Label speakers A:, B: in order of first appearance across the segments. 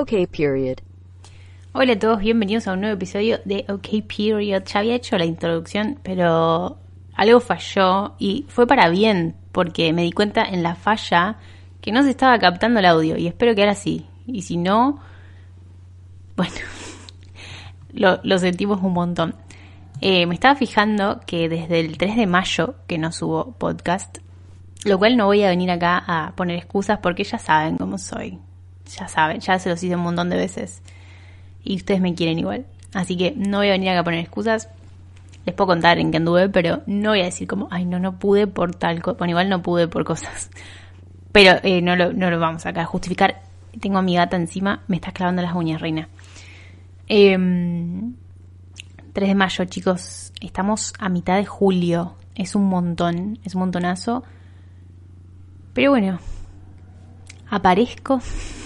A: OK Period.
B: Hola a todos, bienvenidos a un nuevo episodio de OK Period. Ya había hecho la introducción, pero algo falló y fue para bien, porque me di cuenta en la falla que no se estaba captando el audio y espero que ahora sí. Y si no, bueno, lo, sentimos un montón. Eh, me estaba fijando que desde el 3 de mayo que no subo podcast, lo cual no voy a venir acá a poner excusas porque ya saben cómo soy. Ya saben, ya se los hice un montón de veces. Y ustedes me quieren igual. Así que no voy a venir acá a poner excusas. Les puedo contar en qué anduve, pero no voy a decir como, ay, no, no pude por tal cosa. Bueno, igual no pude por cosas. Pero eh, no, lo, no lo vamos acá a justificar. Tengo a mi gata encima, me está clavando las uñas, reina. 3 em, de mayo, chicos. Estamos a mitad de julio. Es un montón, es un montonazo. Pero bueno, aparezco.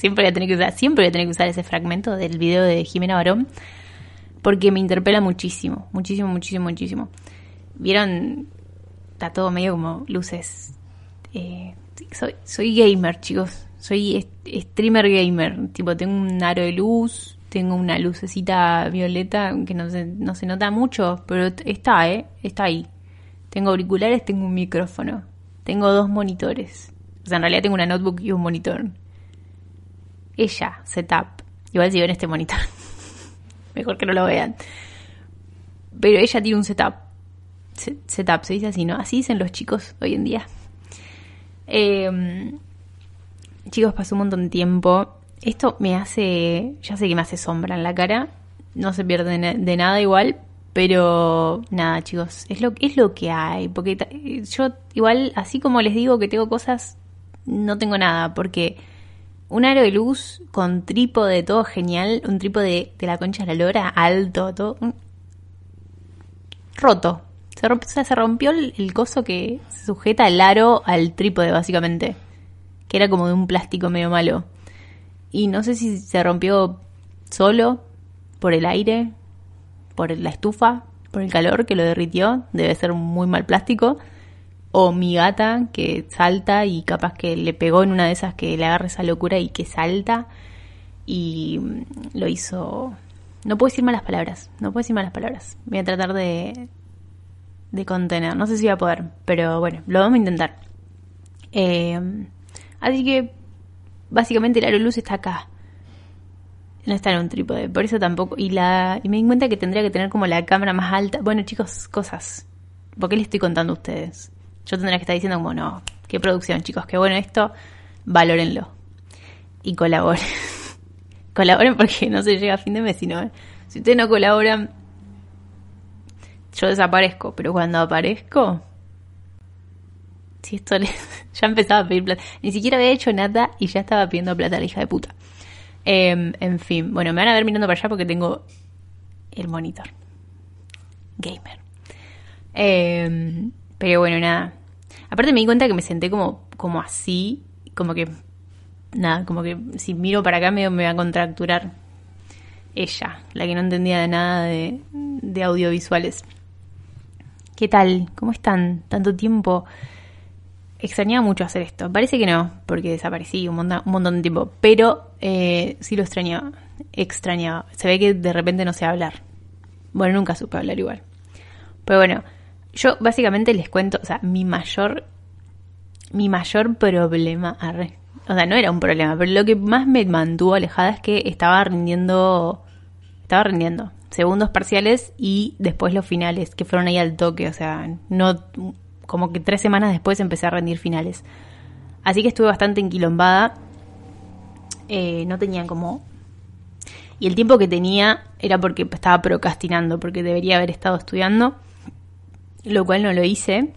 B: siempre voy a tener que usar, siempre voy a tener que usar ese fragmento del video de Jimena Barón. Porque me interpela muchísimo, muchísimo, muchísimo, muchísimo. Vieron, está todo medio como luces. Eh, soy, soy gamer, chicos. Soy streamer gamer. Tipo, tengo un aro de luz, tengo una lucecita violeta que no se, no se nota mucho, pero está, ¿eh? Está ahí. Tengo auriculares, tengo un micrófono. Tengo dos monitores. O sea, en realidad tengo una notebook y un monitor. Ella, setup. Igual si ven este monitor. Mejor que no lo vean. Pero ella tiene un setup. Setup, se dice así, ¿no? Así dicen los chicos hoy en día. Em, chicos, pasó un montón de tiempo. Esto me hace. Ya sé que me hace sombra en la cara. No se pierde de nada igual, pero nada, chicos, es lo, es lo que hay. Porque yo, igual, así como les digo que tengo cosas, no tengo nada. Porque un aro de luz con trípode, todo genial. Un trípode de la concha de la lora, alto, todo. Roto. Se, rompió, se rompió el, el coso que sujeta el aro al trípode, básicamente. Que era como de un plástico medio malo. Y no sé si se rompió solo, por el aire, por la estufa, por el calor que lo derritió, debe ser muy mal plástico, o mi gata que salta y capaz que le pegó en una de esas que le agarra esa locura y que salta y mm, lo hizo... No puedo decir malas palabras, no puedo decir malas palabras. Voy a tratar de, de contener, no sé si voy a poder, pero bueno, lo vamos a intentar. Eh, así que básicamente aro luz está acá no está en un trípode, por eso tampoco. Y la y me di cuenta que tendría que tener como la cámara más alta. Bueno, chicos, cosas. ¿Por qué les estoy contando a ustedes? Yo tendría que estar diciendo como, no, qué producción, chicos, qué bueno esto, valórenlo. Y colaboren. colaboren porque no se llega a fin de mes, sino si ustedes no colaboran, yo desaparezco. Pero cuando aparezco, si esto les, ya empezaba a pedir plata. Ni siquiera había hecho nada y ya estaba pidiendo plata a la hija de puta. Em, en fin, bueno, me van a ver mirando para allá porque tengo el monitor. Gamer. Em, pero bueno, nada. Aparte me di cuenta que me senté como, como así, como que, nada, como que si miro para acá me, va a contracturar ella, la que no entendía de nada de, de audiovisuales. ¿Qué tal? ¿Cómo están? Tanto tiempo extrañaba mucho hacer esto. Parece que no, porque desaparecí un montón, un montón de tiempo, pero eh, sí lo extrañaba. Extrañaba. Se ve que de repente no sé hablar. Bueno, nunca supe hablar igual. Pero bueno, yo básicamente les cuento, o sea, mi mayor, mi mayor problema, o sea, no era un problema, pero lo que más me mantuvo alejada es que estaba rindiendo, estaba rindiendo segundos parciales y después los finales, que fueron ahí al toque, o sea, no como que tres semanas después empecé a rendir finales. Así que estuve bastante enquilombada. Eh, no tenía como... Y el tiempo que tenía era porque estaba procrastinando, porque debería haber estado estudiando, lo cual no lo hice.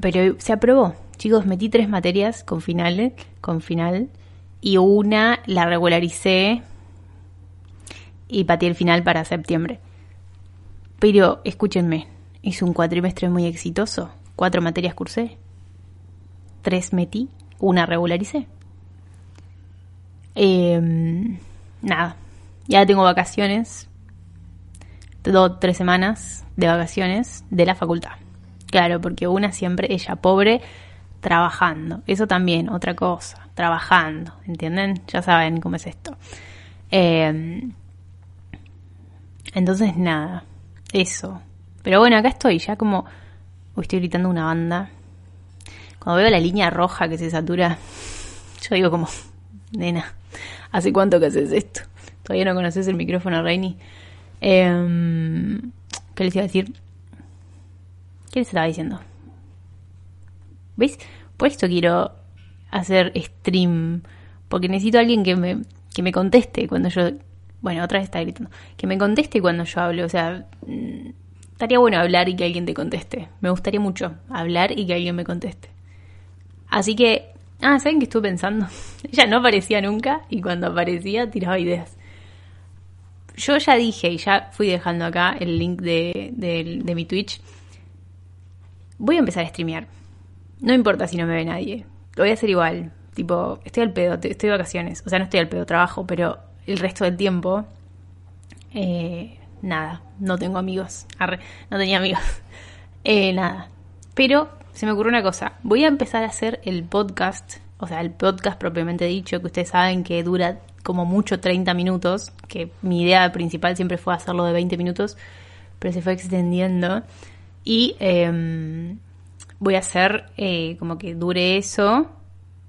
B: Pero se aprobó. Chicos, metí tres materias con finales, con final, y una la regularicé y pateé el final para septiembre. Pero escúchenme, Hice un cuatrimestre muy exitoso. Cuatro materias cursé. Tres metí. Una regularicé. Em, nada. Ya tengo vacaciones. Dos, tres semanas de vacaciones de la facultad. Claro, porque una siempre, ella pobre, trabajando. Eso también, otra cosa, trabajando, ¿entienden? Ya saben cómo es esto. Em, entonces, nada, eso. Pero bueno, acá estoy, ya como... Uy, estoy gritando una banda. Cuando veo la línea roja que se satura, yo digo como, nena, ¿hace cuánto que haces esto? Todavía no conoces el micrófono, Reini. Eh, ¿Qué les iba a decir? ¿Qué les estaba diciendo? ¿Veis? Por esto quiero hacer stream. Porque necesito a alguien que me, que me conteste cuando yo... Bueno, otra vez está gritando. Que me conteste cuando yo hablo. O sea, mm, estaría bueno hablar y que alguien te conteste. Me gustaría mucho hablar y que alguien me conteste. Así que... Ah, ¿saben qué estuve pensando? Ella no aparecía nunca y cuando aparecía tiraba ideas. Yo ya dije y ya fui dejando acá el link de, de mi Twitch. Voy a empezar a streamear. No importa si no me ve nadie. Lo voy a hacer igual. Tipo, estoy al pedo, estoy de vacaciones. O sea, no estoy al pedo, trabajo, pero el resto del tiempo, eh, nada, no tengo amigos. no tenía amigos. Eh, nada. Pero se me ocurrió una cosa. Voy a empezar a hacer el podcast, o sea, el podcast propiamente dicho, que ustedes saben que dura como mucho 30 minutos, que mi idea principal siempre fue hacerlo de 20 minutos, pero se fue extendiendo. Y eh, voy a hacer eh, como que dure eso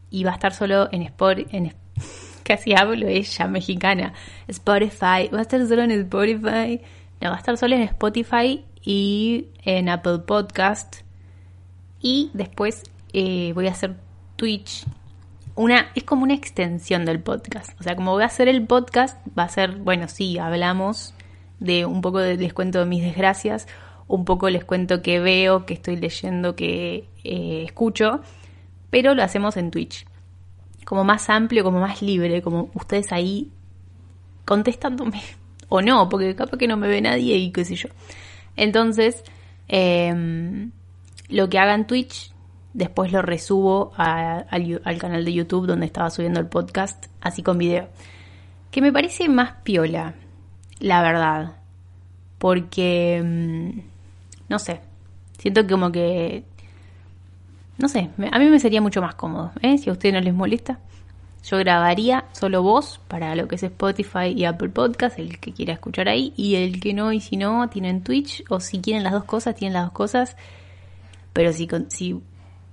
B: y va a estar solo en Spotify, en, casi hablo ella, mexicana, Spotify, va a estar solo en Spotify, no, va a estar solo en Spotify y en Apple Podcast. Y después eh, voy a hacer Twitch, una, es como una extensión del podcast, o sea, como voy a hacer el podcast, va a ser, bueno, sí, hablamos de un poco de descuento de mis desgracias, un poco les cuento que veo, que estoy leyendo, que eh, escucho, pero lo hacemos en Twitch. Como más amplio, como más libre, como ustedes ahí contestándome. O no, porque capaz que no me ve nadie y qué sé yo. Entonces, em, lo que haga en Twitch, después lo resubo al, al canal de YouTube donde estaba subiendo el podcast, así con video. Que me parece más piola, la verdad. Porque em, no sé. Siento como que. No sé, a mí me sería mucho más cómodo, ¿eh? Si a ustedes no les molesta. Yo grabaría solo voz para lo que es Spotify y Apple Podcast, el que quiera escuchar ahí, y el que no, y si no, tienen Twitch, o si quieren las dos cosas, tienen las dos cosas. Pero si, si,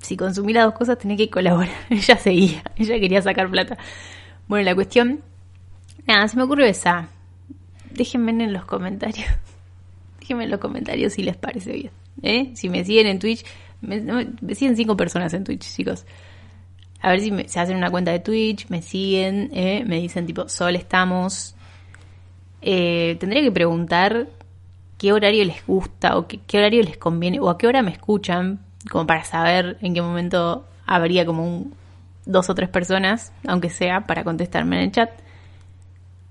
B: si consumí las dos cosas, tenés que colaborar. ella seguía, ella quería sacar plata. Bueno, la cuestión. Nada, se me ocurrió esa. Déjenme en los comentarios Déjenme en los comentarios si les parece bien. ¿eh? Si me siguen en Twitch, me, siguen cinco personas en Twitch, chicos. A ver si se hacen una cuenta de Twitch, me siguen, ¿eh? me dicen tipo, Sol, estamos. Eh, tendría que preguntar qué horario les gusta o qué, horario les conviene o a qué hora me escuchan, como para saber en qué momento habría como un, dos o tres personas, aunque sea, para contestarme en el chat.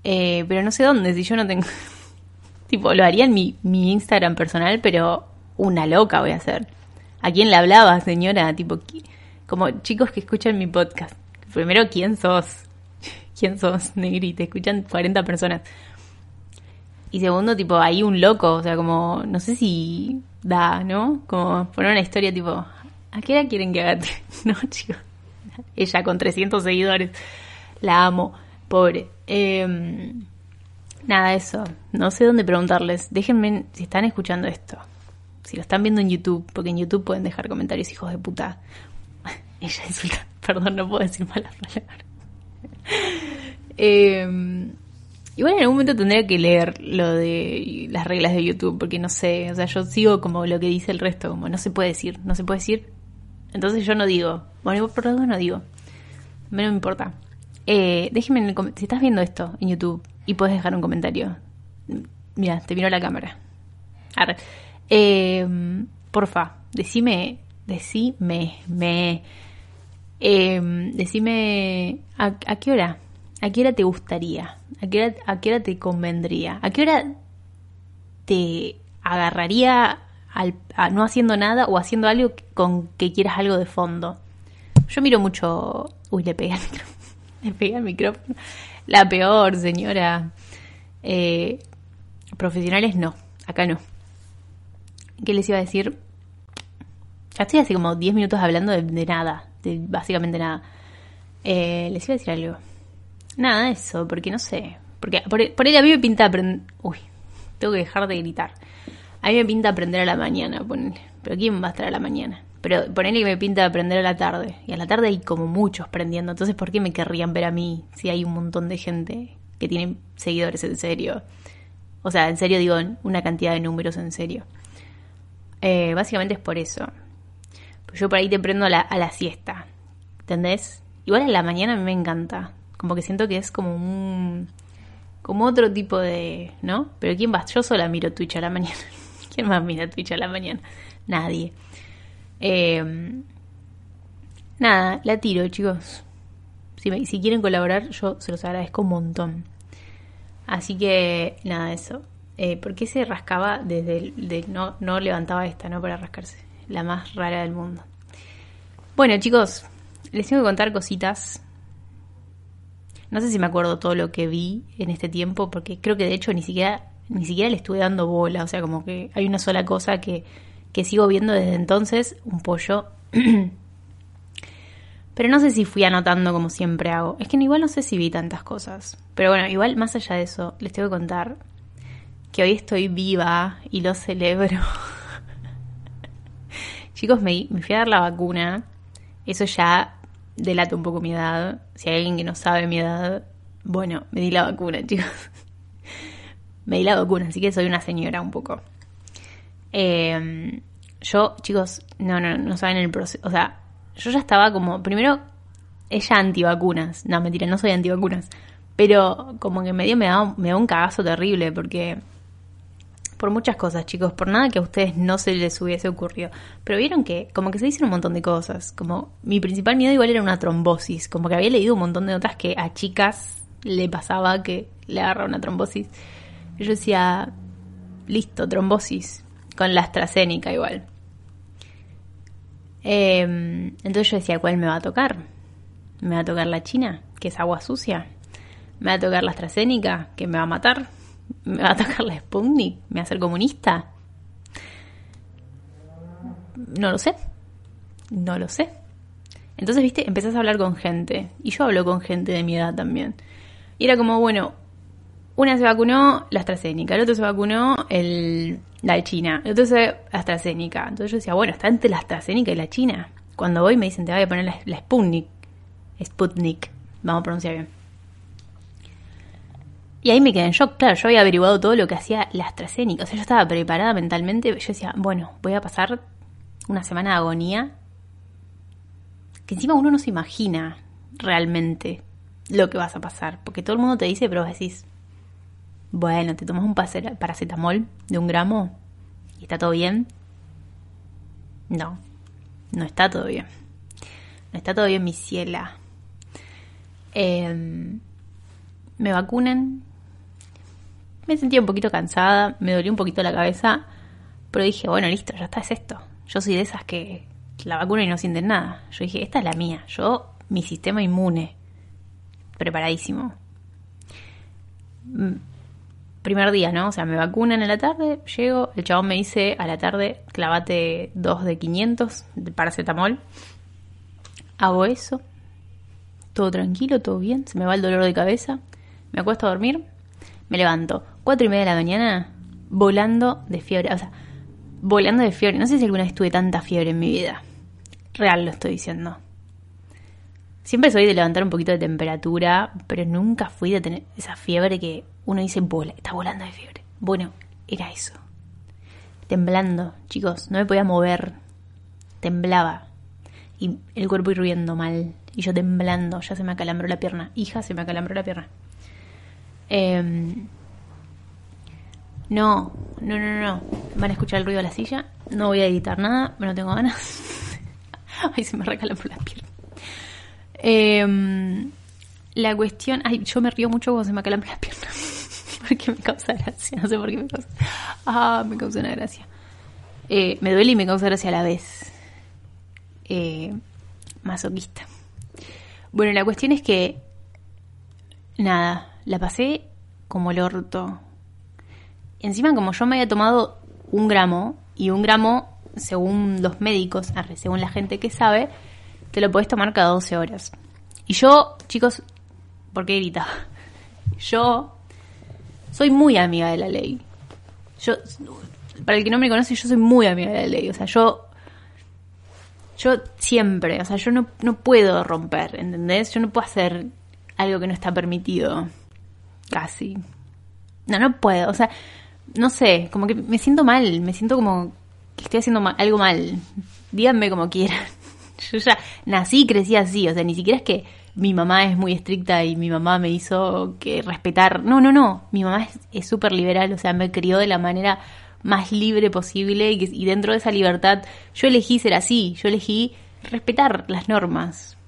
B: pero no sé dónde, si yo no tengo Tipo, lo haría en mi, mi Instagram personal, pero una loca voy a hacer. ¿A quién le hablaba, señora? Tipo, como chicos que escuchan mi podcast. Primero, ¿quién sos? ¿Quién sos, Negri? Te escuchan 40 personas. Y segundo, tipo, hay un loco, o sea, como, no sé si da, ¿no? Como poner una historia tipo, ¿a qué hora quieren que haga? no, chicos. Ella con 300 seguidores. La amo, pobre. Eh, Nada, eso. No sé dónde preguntarles. Déjenme si están escuchando esto. Si lo están viendo en YouTube, porque en YouTube pueden dejar comentarios, hijos de puta. Ella insulta. Perdón, no puedo decir malas palabras. eh, igual en algún momento tendría que leer lo de las reglas de YouTube, porque no sé. O sea, yo sigo como lo que dice el resto, como no se puede decir, no se puede decir. Entonces yo no digo. Bueno, por lo no digo. Me no me importa. Eh, déjenme en el si estás viendo esto en YouTube y puedes dejar un comentario. Mira, te miro la cámara. Eh, porfa, decime, decime, me, eh, decime a, qué hora, a qué hora te gustaría, a qué hora, a qué hora te convendría, a qué hora te agarraría al, no haciendo nada o haciendo algo con que quieras algo de fondo. Yo miro mucho, uy, le pegué al micrófono, le pegué al micrófono. La peor, señora. Eh, profesionales no, acá no. ¿Qué les iba a decir? Ya estoy así como 10 minutos hablando de, nada, de básicamente nada. Eh, les iba a decir algo. Nada, eso, porque no sé. Porque por, por ahí a mí me pinta aprender. Uy, tengo que dejar de gritar. A mí me pinta aprender a la mañana, ponele. Pero ¿quién va a estar a la mañana? Pero ponele que me pinta aprender a la tarde. Y a la tarde hay como muchos prendiendo. Entonces, ¿por qué me querrían ver a mí si hay un montón de gente que tiene seguidores en serio? O sea, en serio digo, una cantidad de números en serio. Eh, básicamente es por eso. Pues yo por ahí te prendo a la, a la siesta. ¿Entendés? Igual en la mañana a mí me encanta. Como que siento que es como un. como otro tipo de. ¿No? Pero ¿quién va? Yo sola miro Twitch a la mañana. ¿Quién más mira Twitch a la mañana? Nadie. Eh, nada, la tiro, chicos. Si, si quieren colaborar, yo se los agradezco un montón. Así que, nada, eso. Eh, ¿Por qué se rascaba desde el, no, no levantaba esta, ¿no? Para rascarse. La más rara del mundo. Bueno, chicos, les tengo que contar cositas. No sé si me acuerdo todo lo que vi en este tiempo, porque creo que de hecho ni siquiera, ni siquiera le estuve dando bola. O sea, como que hay una sola cosa que, que sigo viendo desde entonces, un pollo. Pero no sé si fui anotando como siempre hago. Es que igual no sé si vi tantas cosas. Pero bueno, igual más allá de eso, les tengo que contar que hoy estoy viva y lo celebro. Chicos, me, me, fui a dar la vacuna. Eso ya delata un poco mi edad. Si hay alguien que no sabe mi edad, bueno, me di la vacuna, chicos. me di la vacuna, así que soy una señora un poco. Eh, yo, chicos, no, no, no saben el proceso. O sea, yo ya estaba como, primero, ella antivacunas. No, mentira, no soy antivacunas. Pero como que medio me da, me da un cagazo terrible porque... Por muchas cosas, chicos, por nada que a ustedes no se les hubiese ocurrido. Pero vieron que como que se dicen un montón de cosas. Como mi principal miedo igual era una trombosis. Como que había leído un montón de notas que a chicas le pasaba que le agarra una trombosis. Yo decía, listo, trombosis. Con la AstraZeneca igual. Eh, entonces yo decía, ¿cuál me va a tocar? ¿Me va a tocar la China, que es agua sucia? ¿Me va a tocar la AstraZeneca, que me va a matar? ¿Me va a tocar la Sputnik? ¿Me va a comunista? No lo sé. No lo sé. Entonces, viste, empezás a hablar con gente. Y yo hablo con gente de mi edad también. Y era como, bueno, una se vacunó la AstraZeneca, el otro se vacunó el, la China, el otro se AstraZeneca. Entonces yo decía, bueno, está entre la AstraZeneca y la China. Cuando voy me dicen, te voy a poner la, la Sputnik. Sputnik, vamos a pronunciar bien. Y ahí me quedé en shock, claro, yo había averiguado todo lo que hacía la AstraZeneca. O sea, yo estaba preparada mentalmente. Yo decía, bueno, voy a pasar una semana de agonía. Que encima uno no se imagina realmente lo que vas a pasar. Porque todo el mundo te dice, pero vos decís, bueno, te tomas un paracetamol de un gramo y está todo bien. No, no está todo bien. No está todo bien, mi ciela. Em, me vacunan. Me sentí un poquito cansada, me dolió un poquito la cabeza, pero dije, bueno, listo, ya está, es esto. Yo soy de esas que la vacuna y no sienten nada. Yo dije, esta es la mía. Yo, mi sistema inmune, preparadísimo mm, primer día, ¿no? O sea, me vacunan en la tarde, llego, el chabón me dice a la tarde, clavate dos de 500 de paracetamol. Hago eso, todo tranquilo, todo bien, se me va el dolor de cabeza, me acuesto a dormir, me levanto, cuatro y media de la mañana, volando de fiebre, o sea, volando de fiebre. No sé si alguna vez tuve tanta fiebre en mi vida. Real lo estoy diciendo. Siempre soy de levantar un poquito de temperatura, pero nunca fui de tener esa fiebre que uno dice, bola, está volando de fiebre. Bueno, era eso. Temblando, chicos, no me podía mover. Temblaba. Y el cuerpo hirviendo mal. Y yo temblando, ya se me acalambró la pierna. Hija, se me acalambró la pierna. Em, no, no, no, no. Van a escuchar el ruido de la silla. No voy a editar nada, no tengo ganas. Ay, se me recalambró la pierna. Eh, la cuestión. Ay, yo me río mucho cuando se me acalambra la pierna. porque me causa gracia. No sé por qué me causa. Ah, me causa una gracia. Eh, me duele y me causa gracia a la vez. Eh, masoquista. Bueno, la cuestión es que. Nada, la pasé como el orto. Encima, como yo me había tomado un gramo, y un gramo según los médicos, según la gente que sabe, te lo puedes tomar cada 12 horas. Y yo, chicos, ¿por qué gritaba? Yo soy muy amiga de la ley. Yo, para el que no me conoce, yo soy muy amiga de la ley. O sea, yo yo siempre, o sea, yo no, no puedo romper, ¿entendés? Yo no puedo hacer algo que no está permitido. Casi. No, no puedo, o sea, no sé, como que me siento mal, me siento como que estoy haciendo algo mal. Díganme como quieran. Yo ya nací y crecí así, o sea, ni siquiera es que mi mamá es muy estricta y mi mamá me hizo que respetar. No, no, no, mi mamá es súper liberal, o sea, me crió de la manera más libre posible y, y dentro de esa libertad yo elegí ser así, yo elegí respetar las normas.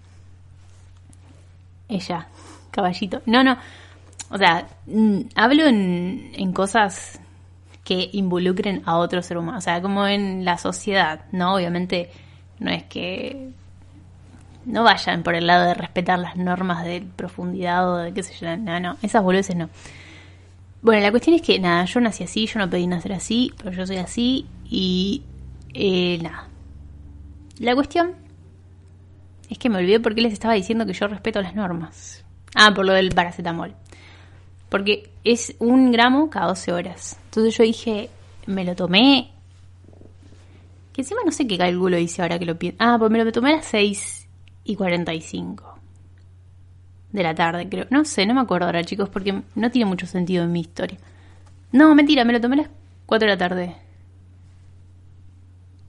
B: Ella, caballito. No, no. O sea, mm, hablo en, cosas que involucren a otro ser humano. O sea, como en la sociedad, ¿no? Obviamente no es que no vayan por el lado de respetar las normas de profundidad o de qué sé yo. No, no, esas boludeces no. Bueno, la cuestión es que nada, yo nací así, yo no pedí nacer así, pero yo soy así y eh, nada. La cuestión es que me olvidé porque les estaba diciendo que yo respeto las normas. Ah, por lo del paracetamol. Porque es un gramo cada 12 horas. Entonces yo dije, me lo tomé. Que encima no sé qué cálculo hice ahora que lo pienso. Ah, pues me lo tomé a las 6 y 45 de la tarde, creo. No sé, no me acuerdo ahora, chicos, porque no tiene mucho sentido en mi historia. No, mentira, me lo tomé a las 4 de la tarde.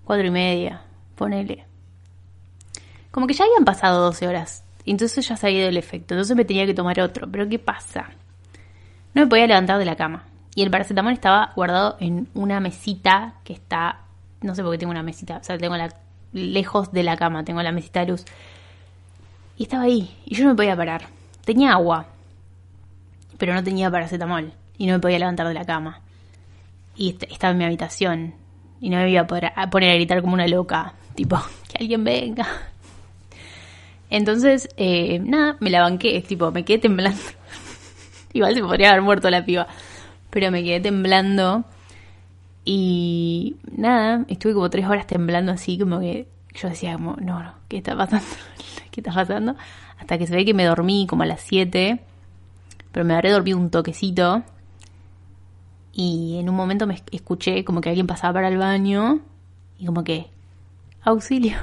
B: Cuatro y media, ponele. Como que ya habían pasado 12 horas. Entonces ya se había ido el efecto. Entonces me tenía que tomar otro. Pero ¿qué pasa? No me podía levantar de la cama. Y el paracetamol estaba guardado en una mesita que está. No sé por qué tengo una mesita. O sea, tengo la. lejos de la cama. Tengo la mesita de luz. Y estaba ahí. Y yo no me podía parar. Tenía agua, pero no tenía paracetamol y no me podía levantar de la cama. Y estaba en mi habitación y no me iba a poder poner a gritar como una loca, tipo, que alguien venga. Entonces, eh, nada, me la banqué, tipo, me quedé temblando. Igual se podría haber muerto la piba, pero me quedé temblando y nada, estuve como tres horas temblando así, como que yo decía como, no, no, ¿qué está pasando? ¿Qué está pasando? hasta que se ve que me dormí como a las 7, pero me habré dormido un toquecito. Y en un momento me escuché como que alguien pasaba para el baño y como que, auxilio.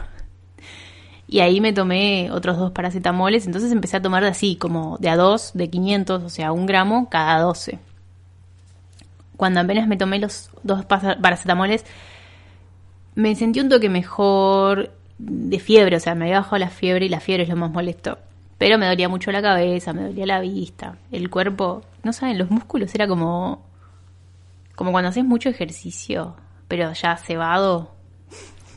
B: Y ahí me tomé otros dos paracetamoles, entonces empecé a tomar de así, como de a dos, de 500, o sea, un gramo cada 12. Cuando apenas me tomé los dos paracetamoles, me sentí un toque mejor, de fiebre, o sea, me había bajado la fiebre y la fiebre es lo más molesto. Pero me dolía mucho la cabeza, me dolía la vista, el cuerpo, no saben, los músculos era como como cuando haces mucho ejercicio, pero ya cebado.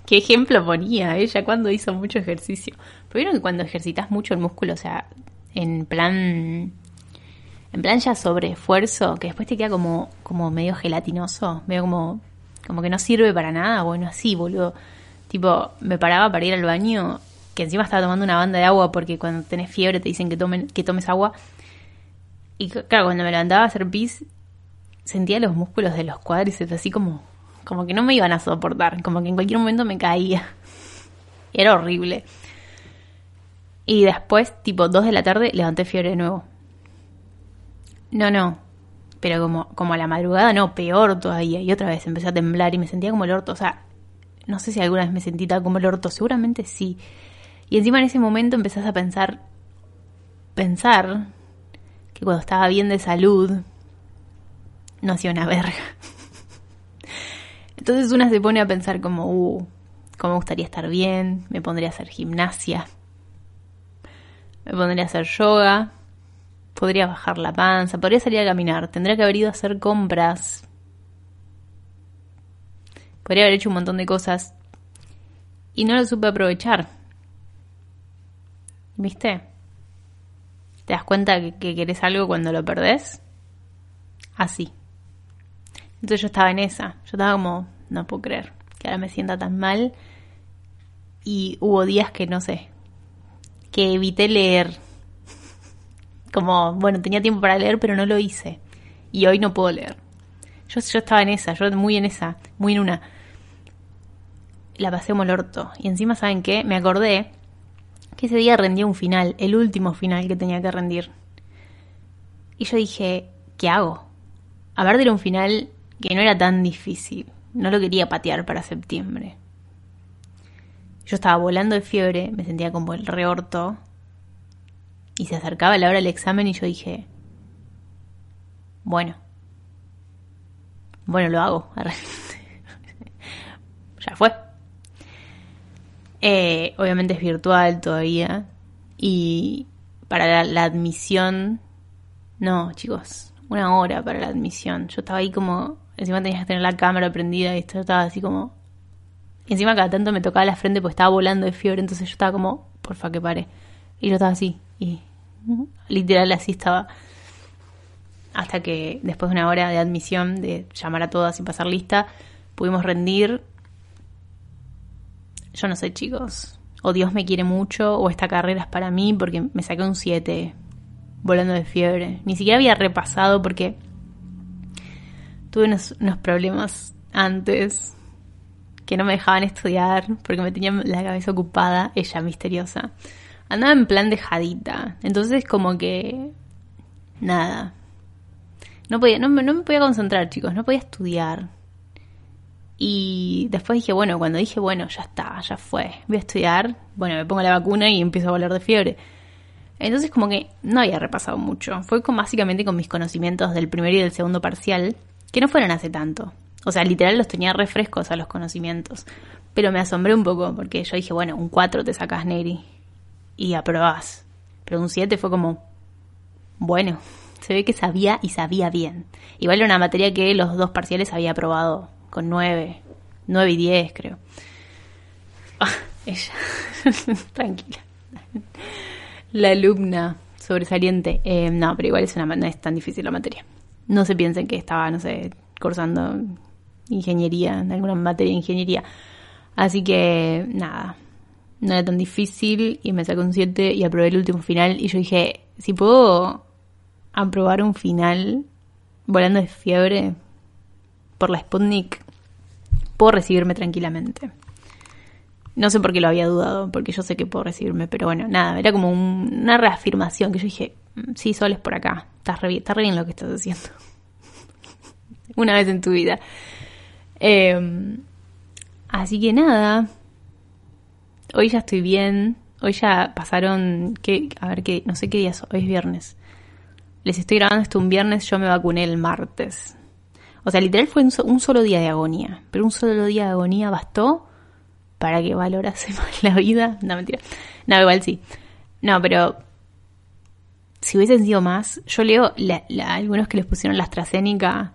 B: ¿Qué ejemplo ponía ella cuando hizo mucho ejercicio? Pero vieron que cuando ejercitas mucho el músculo, o sea, en plan en plan ya sobre esfuerzo, que después te queda como como medio gelatinoso, medio como como que no sirve para nada, bueno, así, boludo Tipo, me paraba para ir al baño, que encima estaba tomando una banda de agua porque cuando tenés fiebre te dicen que, tomen, que tomes agua. Y claro, cuando me levantaba a hacer pis, sentía los músculos de los cuádriceps así como, como que no me iban a soportar, como que en cualquier momento me caía. Era horrible. Y después, tipo dos de la tarde, levanté fiebre de nuevo. No, no. Pero como, como a la madrugada, no, peor todavía. Y otra vez empecé a temblar y me sentía como el orto. O sea, no sé si alguna vez me sentí tal como el orto, seguramente sí. Y encima en ese momento empezás a pensar, pensar que cuando estaba bien de salud, no hacía una verga. Entonces una se pone a pensar como, uh, cómo me gustaría estar bien, me pondría a hacer gimnasia, me pondría a hacer yoga, podría bajar la panza, podría salir a caminar, tendría que haber ido a hacer compras, Podría haber hecho un montón de cosas y no lo supe aprovechar. ¿Viste? ¿Te das cuenta que, querés algo cuando lo perdés? Así. Entonces yo estaba en esa. Yo estaba como, no puedo creer que ahora me sienta tan mal. Y hubo días que no sé, que evité leer. Como, bueno, tenía tiempo para leer, pero no lo hice. Y hoy no puedo leer. Yo, yo estaba en esa, yo muy en esa, muy en una la pasé como el orto. Y encima, ¿saben qué? Me acordé que ese día rendía un final, el último final que tenía que rendir. Y yo dije, ¿qué hago? Aparte era un final que no era tan difícil. No lo quería patear para septiembre. Yo estaba volando de fiebre, me sentía como el reorto. Y se acercaba la hora del examen y yo dije, bueno, bueno, lo hago. ya fue. Eh, obviamente es virtual todavía. Y para la, admisión, no, chicos, una hora para la admisión. Yo estaba ahí como, encima tenías que tener la cámara prendida y esto estaba así como... Y encima cada tanto me tocaba la frente porque estaba volando de fiebre, entonces yo estaba como, porfa que pare. Y yo estaba así, y literal así estaba. Hasta que después de una hora de admisión, de llamar a todas y pasar lista, pudimos rendir yo no sé, chicos, o Dios me quiere mucho, o esta carrera es para mí porque me saqué un 7 volando de fiebre. Ni siquiera había repasado porque tuve unos, problemas antes que no me dejaban estudiar porque me tenían la cabeza ocupada, ella misteriosa. Andaba en plan dejadita. Entonces como que... Nada. No, podía, no, no me podía concentrar, chicos. No podía estudiar. Y después dije, bueno, cuando dije, bueno, ya está, ya fue, voy a estudiar, bueno, me pongo la vacuna y empiezo a volar de fiebre. Entonces como que no había repasado mucho. Fue con, básicamente con mis conocimientos del primer y del segundo parcial, que no fueron hace tanto. O sea, literal los tenía refrescos a los conocimientos. Pero me asombré un poco porque yo dije, bueno, un 4 te sacas, Neri. Y aprobás. Pero un 7 fue como, bueno, se ve que sabía y sabía bien. Igual era una materia que los dos parciales había aprobado con nueve, nueve y diez creo. Ah, ella, tranquila. La alumna sobresaliente. Eh, no, pero igual es una, no es tan difícil la materia. No se piensen que estaba, no sé, cursando ingeniería, en alguna materia de ingeniería. Así que, nada, no era tan difícil y me sacó un 7 y aprobé el último final. Y yo dije, si puedo aprobar un final volando de fiebre por la Sputnik, puedo recibirme tranquilamente. No sé por qué lo había dudado, porque yo sé que puedo recibirme, pero bueno, nada, era como una reafirmación que yo dije, mm, sí, Sol es por acá, estás re, está re bien lo que estás haciendo. una vez en tu vida. Em, así que nada, hoy ya estoy bien, hoy ya pasaron, a ver, qué, no sé qué día es, hoy es viernes. Les estoy grabando esto un viernes, yo me vacuné el martes. O sea, literal fue un, solo día de agonía. Pero un solo día de agonía bastó para que valorase más la vida. No, mentira. No, igual sí. No, pero si hubiesen sido más, yo leo algunos que les pusieron la AstraZeneca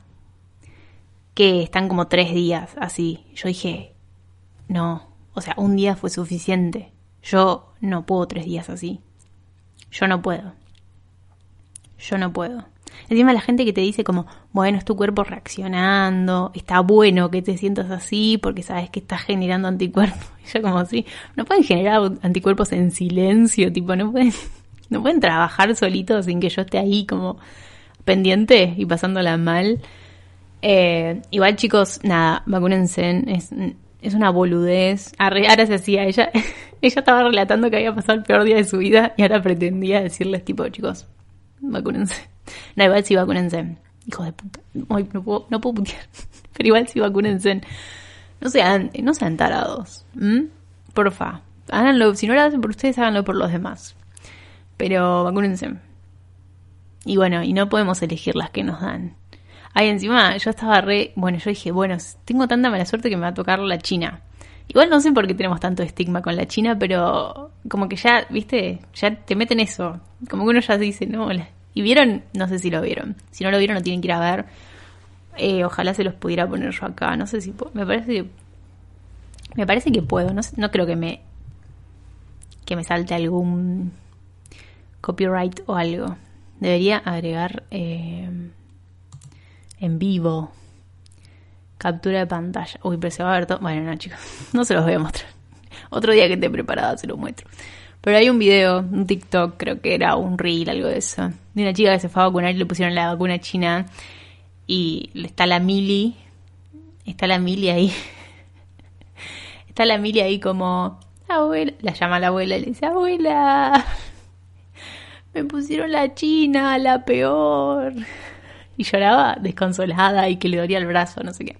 B: que están como tres días así. Yo dije, no, o sea, un día fue suficiente. Yo no puedo tres días así. Yo no puedo. Yo no puedo. Encima la gente que te dice como, bueno, es tu cuerpo reaccionando, está bueno que te sientas así porque sabes que estás generando anticuerpos. Y yo como así, no pueden generar anticuerpos en silencio, tipo, no pueden, no pueden trabajar solitos sin que yo esté ahí como pendiente y pasándola mal. Eh, igual chicos, nada, vacúnense, es, es una boludez. Ahora se hacía, ella, ella estaba relatando que había pasado el peor día de su vida y ahora pretendía decirles tipo, chicos, vacúnense. No, igual sí vacúnense. Hijos de puta. no puedo, no puedo putear. Pero igual sí vacúnense. No sean, no sean tarados. Porfa. Háganlo. Si no lo hacen por ustedes, háganlo por los demás. Pero vacúnense. Y bueno, y no podemos elegir las que nos dan. Ahí encima yo estaba re... Bueno, yo dije, bueno, tengo tanta mala suerte que me va a tocar la China. Igual no sé por qué tenemos tanto estigma con la China, pero como que ya, viste, ya te meten eso. Como que uno ya dice, no, y vieron, no sé si lo vieron. Si no lo vieron, lo tienen que ir a ver. Eh, ojalá se los pudiera poner yo acá. No sé si me parece que me parece que puedo. No, no creo que me que me salte algún copyright o algo. Debería agregar eh, en vivo captura de pantalla. Uy, pero se va a ver todo. Bueno, no, chicos, no se los voy a mostrar. Otro día que esté preparada se los muestro. Pero hay un video, un TikTok, creo que era un reel, algo de eso, de una chica que se fue a vacunar y le pusieron la vacuna china. Y está la Mili, está la Mili ahí. está la Emilia ahí como, abuela, la llama la abuela y le dice, abuela, me pusieron la china, la peor. Y lloraba desconsolada y que le dolía el brazo, no sé qué.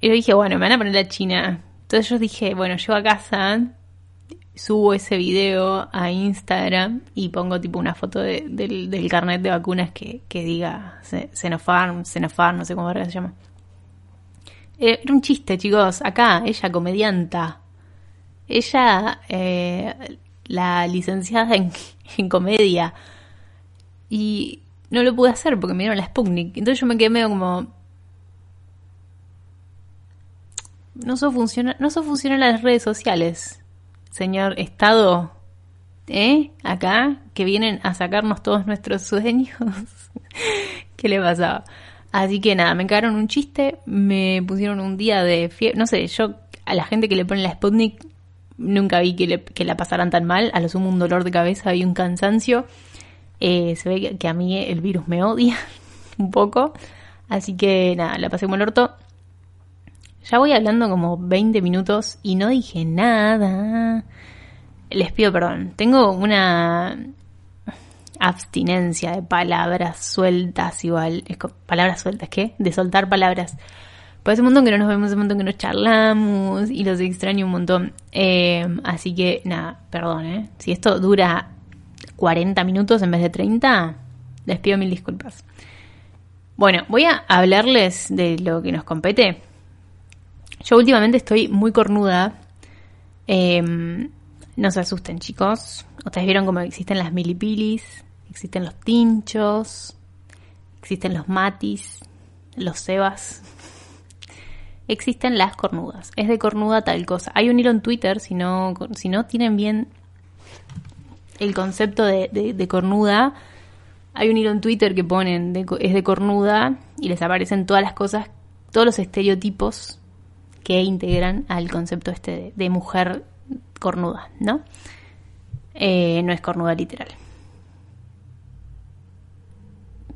B: Y yo dije, bueno, me van a poner la china. Entonces yo dije, bueno, llego a casa, subo ese video a Instagram y pongo tipo una foto del, carnet de vacunas que, diga Xenofarm, Xenofarm, no sé cómo se llama. Eh, era un chiste, chicos. Acá, ella comedianta. Ella, eh, la licenciada en, en, comedia. Y no lo pude hacer porque me dieron la Sputnik. Entonces yo me quedé medio como... No so funciona, no funcionan las redes sociales, señor Estado. ¿Eh? Acá, que vienen a sacarnos todos nuestros sueños. ¿Qué le pasaba? Así que nada, me cagaron un chiste, me pusieron un día de fiebre. No sé, yo a la gente que le pone la Sputnik nunca vi que, que la pasaran tan mal. A lo sumo un dolor de cabeza y un cansancio. Eh, se ve que, a mí el virus me odia un poco. Así que nada, la pasé como el orto. Ya voy hablando como 20 minutos y no dije nada. Les pido perdón. Tengo una abstinencia de palabras sueltas igual. palabras sueltas, ¿qué? De soltar palabras. Pues hace un montón que no nos vemos, un montón que nos charlamos y los extraño un montón. Eh, así que nada, perdón, ¿eh? Si esto dura 40 minutos en vez de 30, les pido mil disculpas. Bueno, voy a hablarles de lo que nos compete. Yo últimamente estoy muy cornuda. Em, no se asusten, chicos. Ustedes vieron cómo existen las milipilis, existen los tinchos, existen los matis, los sebas. Existen las cornudas. Es de cornuda tal cosa. Hay un hilo en Twitter, si no, si no tienen bien el concepto de, cornuda. Hay un hilo en Twitter que ponen es de cornuda y les aparecen todas las cosas, todos los estereotipos que integran al concepto este de, mujer cornuda, ¿no? Eh, no es cornuda literal.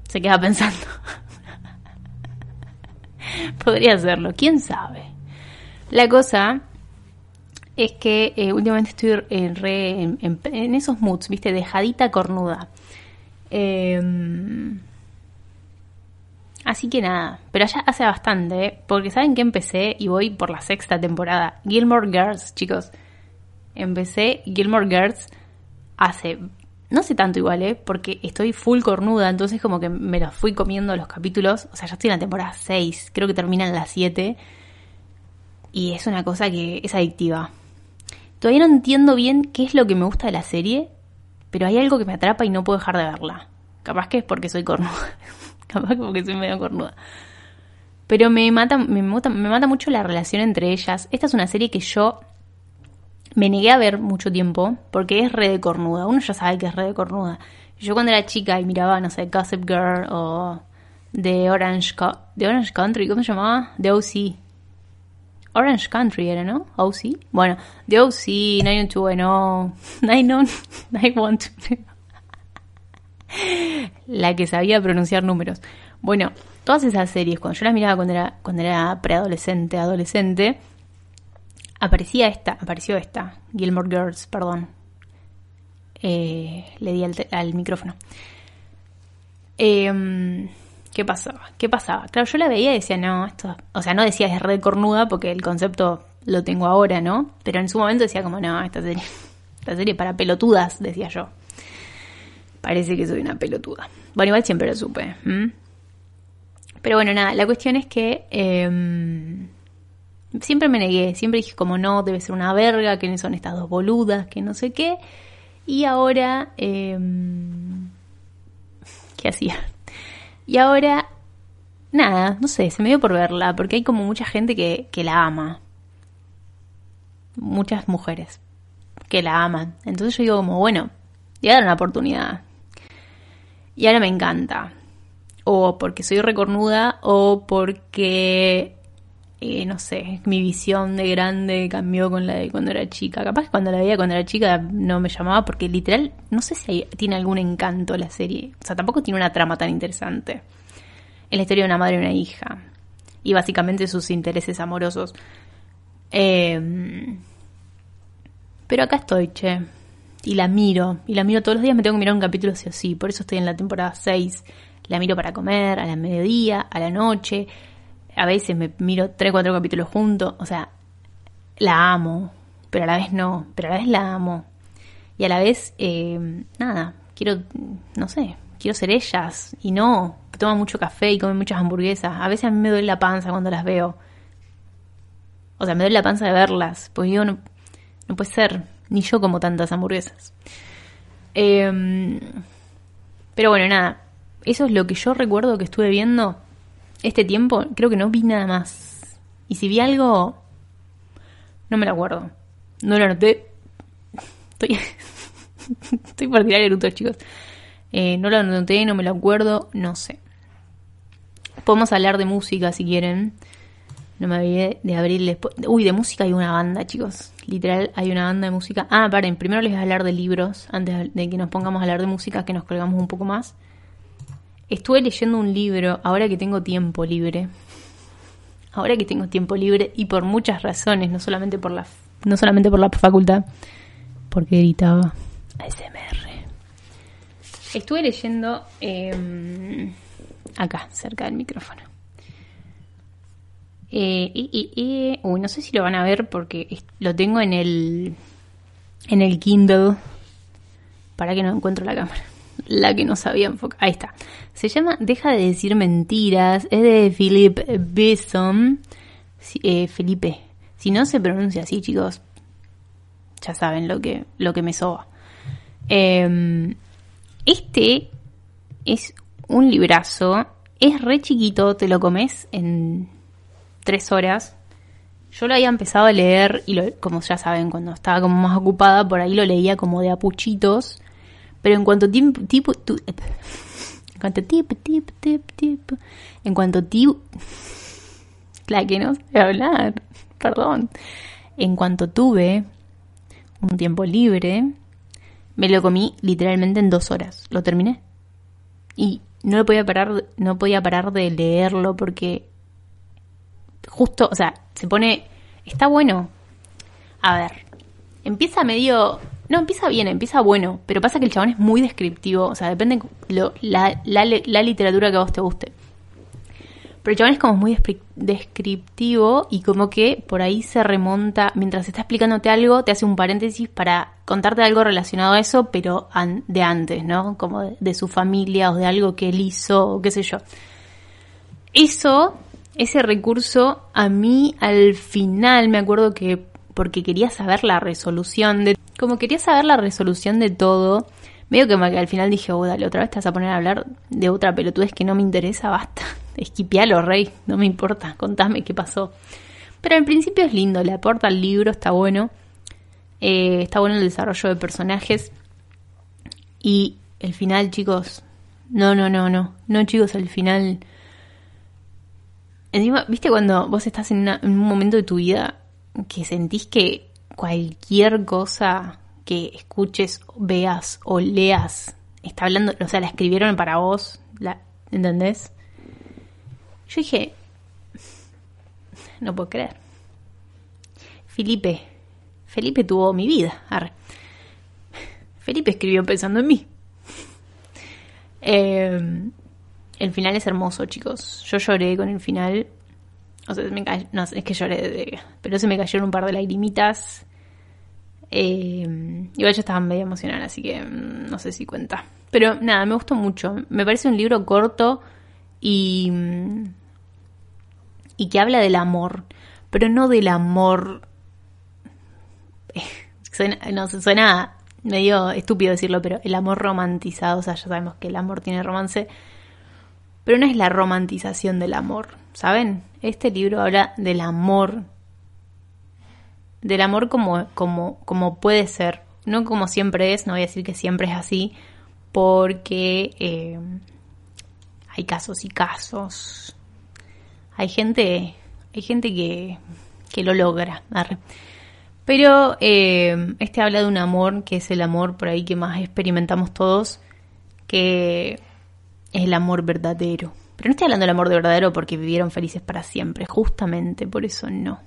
B: Se queda pensando. Podría hacerlo, quién sabe. La cosa es que eh, últimamente estoy en, esos moods, viste, dejadita cornuda. Em, así que nada, pero ya hace bastante, porque saben que empecé y voy por la sexta temporada. Gilmore Girls, chicos. Empecé Gilmore Girls hace, no sé tanto igual, ¿eh? porque estoy full cornuda, entonces como que me los fui comiendo los capítulos. O sea, ya estoy en la temporada 6, creo que termina en la 7. Y es una cosa que es adictiva. Todavía no entiendo bien qué es lo que me gusta de la serie, pero hay algo que me atrapa y no puedo dejar de verla. Capaz que es porque soy cornuda. Capaz que porque soy medio cornuda. Pero me mata, me, mata, me mata mucho la relación entre ellas. Esta es una serie que yo me negué a ver mucho tiempo porque es re de cornuda. Uno ya sabe que es re de cornuda. Yo cuando era chica y miraba, no sé, Gossip Girl o The Orange, The Orange Country, ¿cómo se llamaba? The O.C. Orange Country era, ¿no? OC. Bueno, The OC, 90210, 912. La que sabía pronunciar números. Bueno, todas esas series, cuando yo las miraba cuando era, cuando era preadolescente, adolescente, aparecía esta, apareció esta, Gilmore Girls, perdón. Eh, le di al, micrófono. Eh, ¿Qué pasaba? ¿Qué pasaba? Claro, yo la veía y decía, no, esto, o sea, no decía es red cornuda porque el concepto lo tengo ahora, ¿no? Pero en su momento decía como, no, esta serie, esta serie para pelotudas, decía yo. Parece que soy una pelotuda. Bueno, igual siempre lo supe. Pero bueno, nada, la cuestión es que em, siempre me negué, siempre dije como no, debe ser una verga, que son estas dos boludas, que no sé qué. Y ahora, em, ¿qué hacía? Y ahora, nada, no sé, se me dio por verla, porque hay como mucha gente que, que la ama. Muchas mujeres que la aman. Entonces yo digo como, bueno, voy a dar una oportunidad. Y ahora me encanta. O porque soy recornuda o porque, eh, no sé, mi visión de grande cambió con la de cuando era chica. Capaz cuando la veía cuando era chica no me llamaba porque literal, no sé si tiene algún encanto la serie. O sea, tampoco tiene una trama tan interesante. Es la historia de una madre y una hija. Y básicamente sus intereses amorosos. Em, pero acá estoy, che. Y la miro. Y la miro todos los días. Me tengo que mirar un capítulo sí o sí. Por eso estoy en la temporada 6. La miro para comer, a la mediodía, a la noche. A veces me miro 3, 4 capítulos juntos. O sea, la amo. Pero a la vez no. Pero a la vez la amo. Y a la vez, em, nada. Quiero, no sé, quiero ser ellas. Y no, toma mucho café y come muchas hamburguesas. A veces a mí me duele la panza cuando las veo. O sea, me duele la panza de verlas. Pues digo, no, no puede ser. Ni yo como tantas hamburguesas. Em, pero bueno, nada. Eso es lo que yo recuerdo que estuve viendo este tiempo. Creo que no vi nada más. Y si vi algo, no me lo acuerdo. No lo anoté. Estoy, estoy por tirar erutos, chicos. Eh, no lo anoté, no me lo acuerdo, no sé. Podemos hablar de música si quieren. No me olvidé de abrirles. Uy, de música hay una banda, chicos. Literal, hay una banda de música. Ah, paren, primero les voy a hablar de libros. Antes de que nos pongamos a hablar de música, que nos colgamos un poco más. Estuve leyendo un libro ahora que tengo tiempo libre. Ahora que tengo tiempo libre y por muchas razones, no solamente por la, no solamente por la facultad, porque gritaba ASMR. Estuve leyendo eh, acá, cerca del micrófono. Eh, uy, no sé si lo van a ver porque lo tengo en el en el Kindle. Para que no encuentro la cámara. La que no sabía enfocar. Ahí está. Se llama Deja de decir mentiras. Es de Philip Besson. Eh, Felipe. Si no se pronuncia así, chicos, ya saben lo que, lo que me soba. Em, este es un librazo. Es re chiquito, te lo comes en tres horas. Yo lo había empezado a leer y como ya saben, cuando estaba como más ocupada, por ahí lo leía como de apuchitos. Pero en cuanto tipo, tipo en cuanto tipo, tipo, tipo, tipo, en cuanto tipo, la que no sé hablar, perdón. En cuanto tuve un tiempo libre, me lo comí literalmente en dos horas. Lo terminé. Y no podía parar, no podía parar de leerlo porque justo, o sea, se pone, está bueno. A ver, empieza medio, no, empieza bien, empieza bueno, pero pasa que el chabón es muy descriptivo, o sea, depende lo, la, literatura que a vos te guste. Pero el chabón es como muy descriptivo y como que por ahí se remonta, mientras está explicándote algo, te hace un paréntesis para contarte algo relacionado a eso, pero de antes, ¿no? Como de, de, su familia o de algo que él hizo o qué sé yo. Eso ese recurso a mí al final me acuerdo que porque quería saber la resolución de como quería saber la resolución de todo medio que al final dije oh dale otra vez te vas a poner a hablar de otra pelotudez que no me interesa basta. Esquipialo rey no me importa contame qué pasó. Pero al principio es lindo le aporta el libro está bueno. Eh, está bueno el desarrollo de personajes. Y el final chicos no no no no. No chicos el final. Encima, ¿viste cuando vos estás en, un momento de tu vida que sentís que cualquier cosa que escuches, veas o leas está hablando, o sea, la escribieron para vos, la, ¿entendés? Yo dije, no puedo creer. Felipe, Felipe tuvo mi vida. Felipe escribió pensando en mí. Eh, el final es hermoso, chicos. Yo lloré con el final. O sea, me no, es que lloré, pero se me cayeron un par de lagrimitas. Eh, igual yo estaba medio emocionada, así que mm, no sé si cuenta. Pero nada, me gustó mucho. Me parece un libro corto y. Mm, y que habla del amor. Pero no del amor. Suena, no suena medio estúpido decirlo, pero el amor romantizado. O sea, ya sabemos que el amor tiene romance pero no es la romantización del amor, ¿saben? Este libro habla del amor, del amor como, como, como puede ser, no como siempre es, no voy a decir que siempre es así, porque eh, hay casos y casos. Hay gente, hay gente que, que lo logra. Pero eh, este habla de un amor que es el amor por ahí que más experimentamos todos, que es el amor verdadero. Pero no estoy hablando del amor de verdadero porque vivieron felices para siempre, justamente por eso no.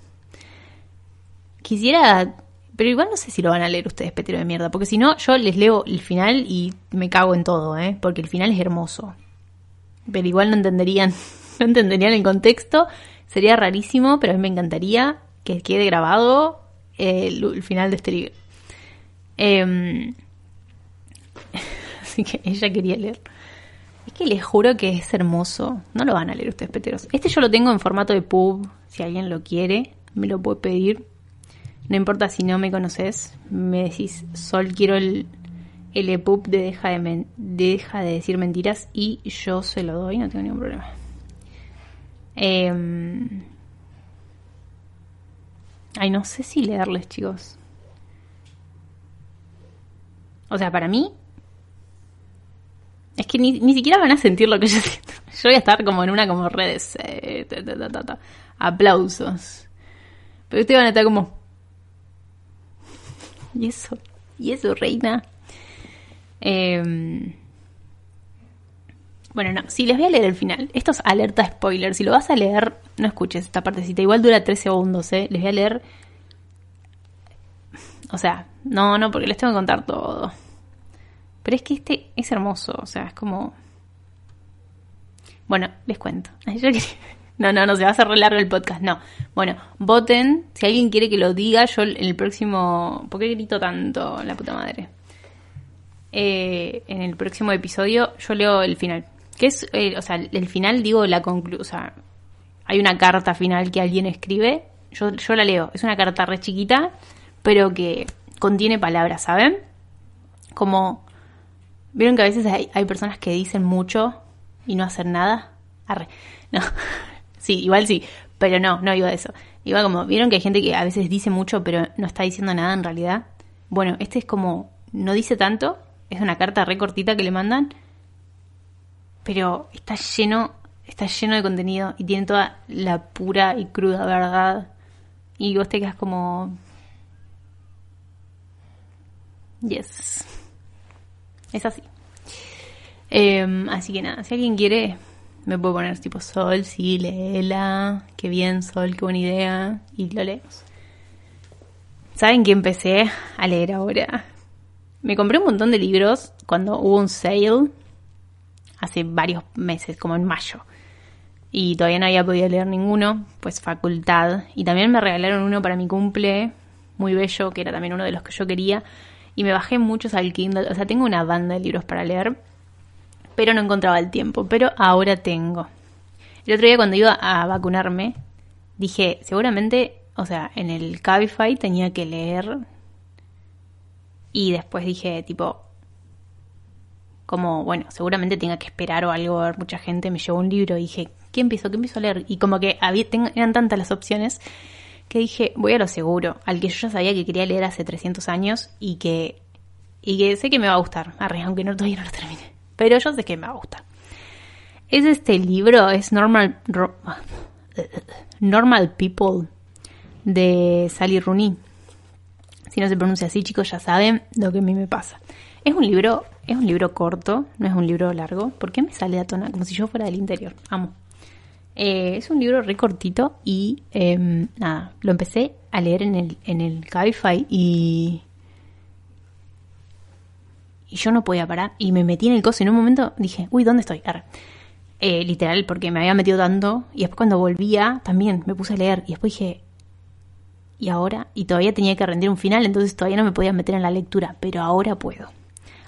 B: Quisiera... Pero igual no sé si lo van a leer ustedes, petero de mierda. Porque si no, yo les leo el final y me cago en todo, ¿eh? Porque el final es hermoso. Pero igual no entenderían, no entenderían el contexto. Sería rarísimo, pero a mí me encantaría que quede grabado eh, el, final de este libro. Em, así que ella quería leer. Es que les juro que es hermoso. No lo van a leer ustedes, peteros. Este yo lo tengo en formato de pub. Si alguien lo quiere, me lo puede pedir. No importa si no me conoces. Me decís, Sol, quiero el, el EPUB de deja de, men- deja de decir mentiras. Y yo se lo doy, no tengo ningún problema. Em, Ay, no sé si leerles, chicos. O sea, para mí. Es que ni, ni siquiera van a sentir lo que yo siento. Yo voy a estar como en una como redes. eh. Aplausos. Pero ustedes van a estar como. ¿Y eso? ¿Y eso, reina? Em, bueno, no, si les voy a leer el final. Esto es alerta spoiler. Si lo vas a leer, no escuches esta partecita. Igual dura 3 segundos, ¿eh? Les voy a leer. O sea, no, no, porque les tengo que contar todo. Pero es que este es hermoso, o sea, es como. Bueno, les cuento. No, no, no, se va a hacer re largo el podcast, no. Bueno, voten. Si alguien quiere que lo diga, yo en el próximo. ¿Por qué grito tanto, la puta madre? Eh, en el próximo episodio yo leo el final. Que es, eh, o sea, el final, digo, la conclusión. O sea, hay una carta final que alguien escribe. Yo, yo la leo. Es una carta re chiquita, pero que contiene palabras, ¿saben? Como. ¿Vieron que a veces hay, hay personas que dicen mucho y no hacen nada? Arre. No. Sí, igual sí. Pero no, no iba a eso. Iba como. ¿Vieron que hay gente que a veces dice mucho, pero no está diciendo nada en realidad? Bueno, este es como. No dice tanto. Es una carta re cortita que le mandan. Pero está lleno. Está lleno de contenido. Y tiene toda la pura y cruda verdad. Y vos te quedas como. Yes. Es así. Eh, así que nada, si alguien quiere, me puedo poner tipo Sol, sí, léela. Qué bien, Sol, qué buena idea. Y lo leemos. ¿Saben que empecé a leer ahora? Me compré un montón de libros cuando hubo un sale hace varios meses, como en mayo. Y todavía no había podido leer ninguno, pues facultad. Y también me regalaron uno para mi cumple, muy bello, que era también uno de los que yo quería. Y me bajé muchos al Kindle. O sea, tengo una banda de libros para leer, pero no encontraba el tiempo. Pero ahora tengo. El otro día cuando iba a vacunarme, dije, seguramente, o sea, en el Cabify tenía que leer. Y después dije, tipo, como, bueno, seguramente tenga que esperar o algo, ver mucha gente, me llevó un libro y dije, ¿qué empiezo? ¿Qué empiezo a leer? Y como que había, eran tantas las opciones que dije, voy a lo seguro, al que yo ya sabía que quería leer hace 300 años y que, y que sé que me va a gustar, aunque no, todavía no lo termine, pero yo sé que me va a gustar. Es este libro, es Normal, Normal People de Sally Rooney. Si no se pronuncia así, chicos, ya saben lo que a mí me pasa. Es un libro, es un libro corto, no es un libro largo. ¿Por qué me sale a tona? Como si yo fuera del interior. Amo. Eh, es un libro re cortito y eh, nada, lo empecé a leer en el, en el y. Y yo no podía parar. Y me metí en el coso y en un momento dije, uy, ¿dónde estoy? Eh, literal, porque me había metido tanto. Y después cuando volvía, también me puse a leer. Y después dije, y ahora, y todavía tenía que rendir un final, entonces todavía no me podía meter en la lectura, pero ahora puedo.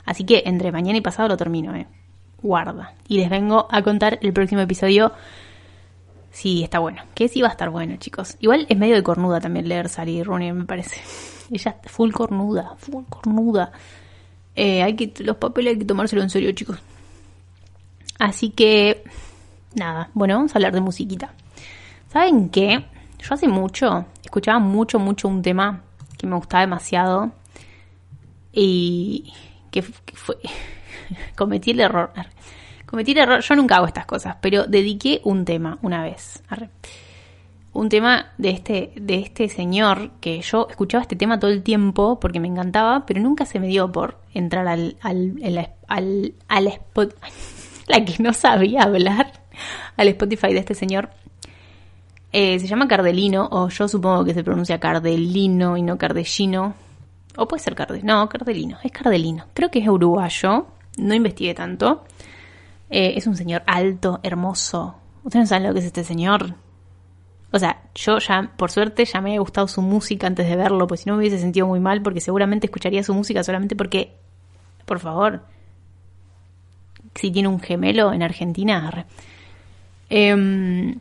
B: Así que entre mañana y pasado lo termino, eh. Guarda. Y les vengo a contar el próximo episodio si está bueno. Que sí va a estar bueno, chicos. Igual es medio de cornuda también leer Sally Rooney, me parece. Ella full cornuda, full cornuda. Eh, hay que, los papeles hay que tomárselo en serio, chicos. Así que, nada, bueno, vamos a hablar de musiquita. ¿Saben qué? Yo hace mucho, escuchaba mucho, mucho un tema que me gustaba demasiado y que, fue, cometí el error. Cometí el error, yo nunca hago estas cosas, pero dediqué un tema una vez. Un tema de este, de este señor que yo escuchaba este tema todo el tiempo porque me encantaba, pero nunca se me dio por entrar al, al, al, al, la que no sabía hablar, al Spotify de este señor Eh, se llama Cardelino, o yo supongo que se pronuncia Cardelino y no Cardellino. O puede ser Cardelino. No, Cardelino, es Cardelino. Creo que es uruguayo, no investigué tanto. Eh, es un señor alto, hermoso. Ustedes no saben lo que es este señor. O sea, yo ya, por suerte, ya me había gustado su música antes de verlo, pues si no me hubiese sentido muy mal, porque seguramente escucharía su música solamente porque, por favor, si tiene un gemelo en Argentina. Em,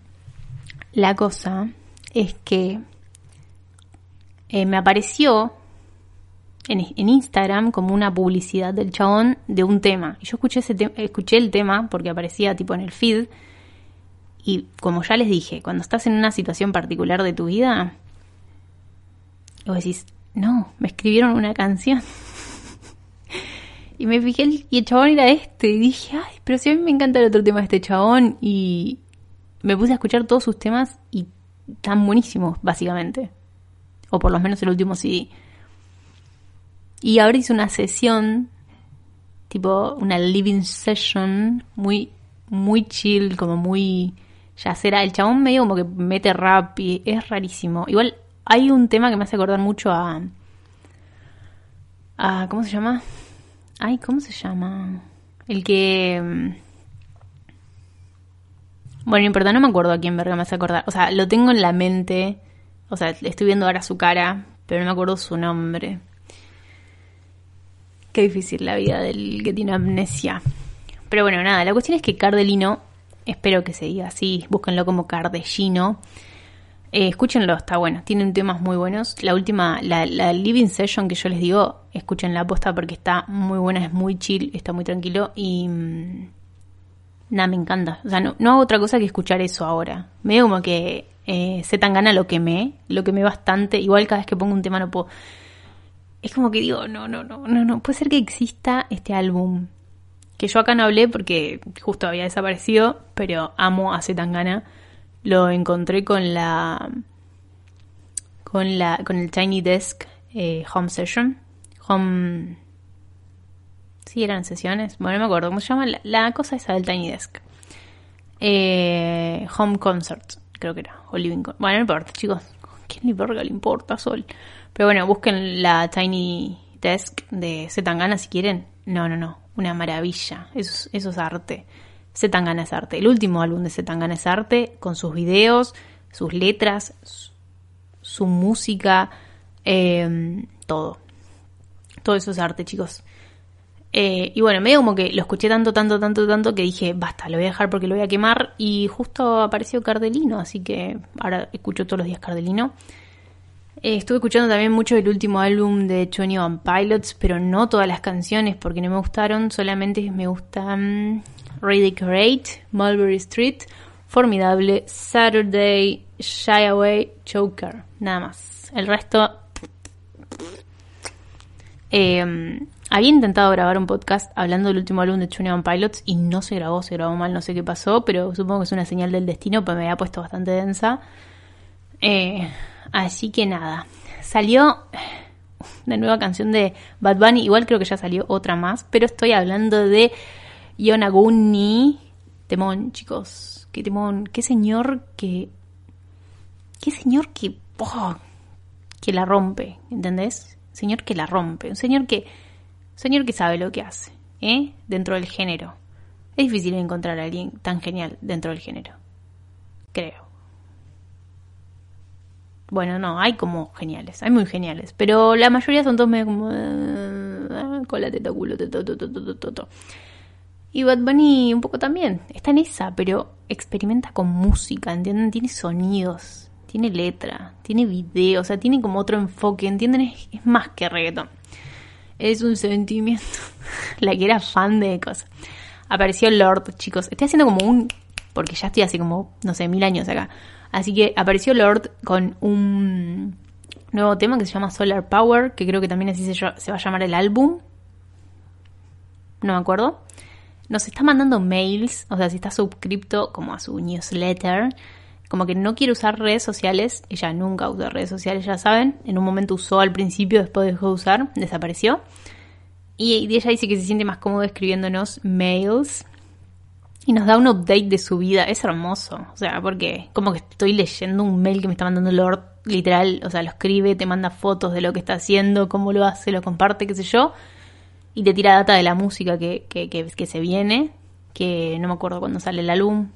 B: la cosa es que eh, me apareció en, Instagram como una publicidad del chabón de un tema. Y yo escuché, ese escuché el tema porque aparecía tipo en el feed. Y como ya les dije, cuando estás en una situación particular de tu vida, vos decís, no, me escribieron una canción. y me fijé y el chabón era este. Y dije, ay, pero si a mí me encanta el otro tema de este chabón. Y me puse a escuchar todos sus temas y están buenísimos, básicamente. O por lo menos el último CD. Y ahora hice una sesión, tipo una living session, muy, muy chill, como muy ya será. El chabón medio como que mete rap y es rarísimo. Igual hay un tema que me hace acordar mucho a. a ¿Cómo se llama? Ay, ¿cómo se llama? El que. Mm, bueno, no importa, no me acuerdo a quién verga me hace acordar. O sea, lo tengo en la mente. O sea, estoy viendo ahora su cara, pero no me acuerdo su nombre. Qué difícil la vida del que tiene amnesia. Pero bueno, nada, la cuestión es que Cardelino Espero que se diga así. Búsquenlo como Cardellino. Eh, escúchenlo, está bueno. Tienen temas muy buenos. La última, la, Living Session que yo les digo, escuchen la posta porque está muy buena, es muy chill, está muy tranquilo y. Mm, nada, me encanta. O sea, no, hago otra cosa que escuchar eso ahora. Me como que eh, sé tan gana lo que me, lo que me bastante. Igual cada vez que pongo un tema no puedo. Es como que digo, no, no, no, no, no. Puede ser que exista este álbum que yo acá no hablé porque justo había desaparecido, pero amo a Zetangana. Lo encontré con la con la con el Tiny Desk eh, Home Session, Home Sí, eran sesiones. Bueno, no me acuerdo cómo se llama la, cosa esa del Tiny Desk. Eh, home Concert, creo que era. O Living Bueno, no importa, chicos. ¿Quién le verga le importa, Sol? Pero bueno, busquen la Tiny Desk de Zetangana si quieren. No, no, no una maravilla. Eso, eso es arte. Zetangana es arte. El último álbum de Zetangana es arte, con sus videos, sus letras, su, música, em, todo. Todo eso es arte, chicos. Eh, y bueno, medio como que lo escuché tanto, tanto, tanto, tanto que dije, basta, lo voy a dejar porque lo voy a quemar. Y justo apareció Cardelino, así que ahora escucho todos los días Cardelino. Eh, estuve escuchando también mucho el último álbum de Tony One Pilots, pero no todas las canciones porque no me gustaron, solamente me gustan Really Great, Mulberry Street, Formidable, Saturday, Shy Away, Choker, nada más. El resto... Em, había intentado grabar un podcast hablando del último álbum de Tony One Pilots y no se grabó, se grabó mal, no sé qué pasó, pero supongo que es una señal del destino, pues me había puesto bastante densa. Eh, Así que nada, salió la nueva canción de Bad Bunny, igual creo que ya salió otra más, pero estoy hablando de Yonaguni. Temón, chicos, qué temón, qué señor que... Qué señor que... Que la rompe, ¿entendés? Señor que la rompe, un señor que... señor que sabe lo que hace, ¿eh? Dentro del género. Es difícil encontrar a alguien tan genial dentro del género. Creo. Bueno, no, hay como geniales, hay muy geniales, pero la mayoría son todos medio como ah, cola, teta, culo, Y Bad Bunny un poco también, está en esa, pero experimenta con música, ¿entienden? Tiene sonidos, tiene letra, tiene video, o sea, tiene como otro enfoque, ¿entienden? Es, es más que reggaeton. Es un sentimiento. la que era fan de cosas. Apareció Lord, chicos. Estoy haciendo como un. Porque ya estoy así como, no sé, mil años acá. Así que apareció Lord con un nuevo tema que se llama Solar Power, que creo que también así se, va a llamar el álbum. No me acuerdo. Nos está mandando mails, o sea, si está suscripto como a su newsletter, como que no quiere usar redes sociales, ella nunca usa redes sociales, ya saben, en un momento usó al principio, después dejó de usar, desapareció. Y ella dice que se siente más cómodo escribiéndonos mails y nos da un update de su vida. Es hermoso. O sea, porque como que estoy leyendo un mail que me está mandando Lord, literal. O sea, lo escribe, te manda fotos de lo que está haciendo, cómo lo hace, lo comparte, qué sé yo. Y te tira data de la música que, que, que, se viene. Que no me acuerdo cuándo sale el álbum.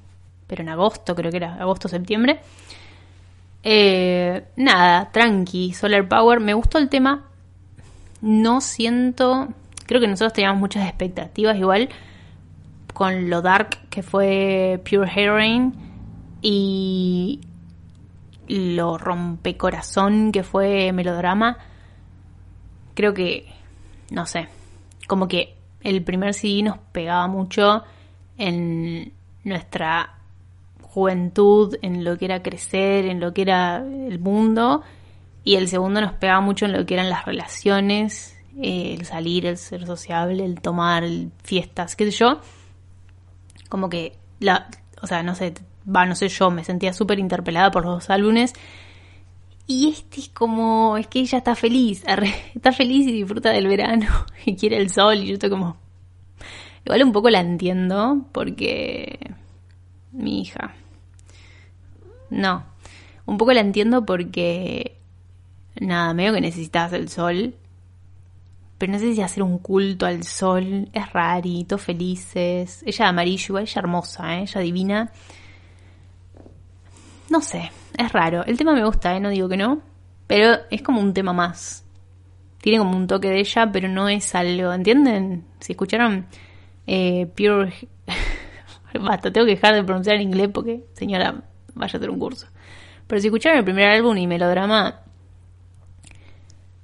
B: Pero en agosto, creo que era agosto, septiembre. Eh, nada, tranqui, Solar Power. Me gustó el tema. No siento. Creo que nosotros teníamos muchas expectativas igual con lo dark que fue Pure Heroine y lo rompecorazón que fue Melodrama. Creo que, no sé, como que el primer CD nos pegaba mucho en nuestra juventud, en lo que era crecer, en lo que era el mundo, y el segundo nos pegaba mucho en lo que eran las relaciones, eh, el salir, el ser sociable, el tomar fiestas, qué sé yo como que la, o sea, no sé, va, no sé, yo me sentía súper interpelada por los álbumes. Y este es como, es que ella está feliz, está feliz y disfruta del verano y quiere el sol y yo estoy como... Igual un poco la entiendo porque... Mi hija. No, un poco la entiendo porque... Nada, medio que necesitas el sol pero no sé si hacer un culto al sol, es rarito, felices. Ella amarillo, ella hermosa, ¿eh? ella divina. No sé, es raro. El tema me gusta, ¿eh? no digo que no, pero es como un tema más. Tiene como un toque de ella, pero no es algo, ¿entienden? Si escucharon eh, Pure... Basta, tengo que dejar de pronunciar en inglés porque, señora, vaya a hacer un curso. Pero si escucharon el primer álbum y Melodrama,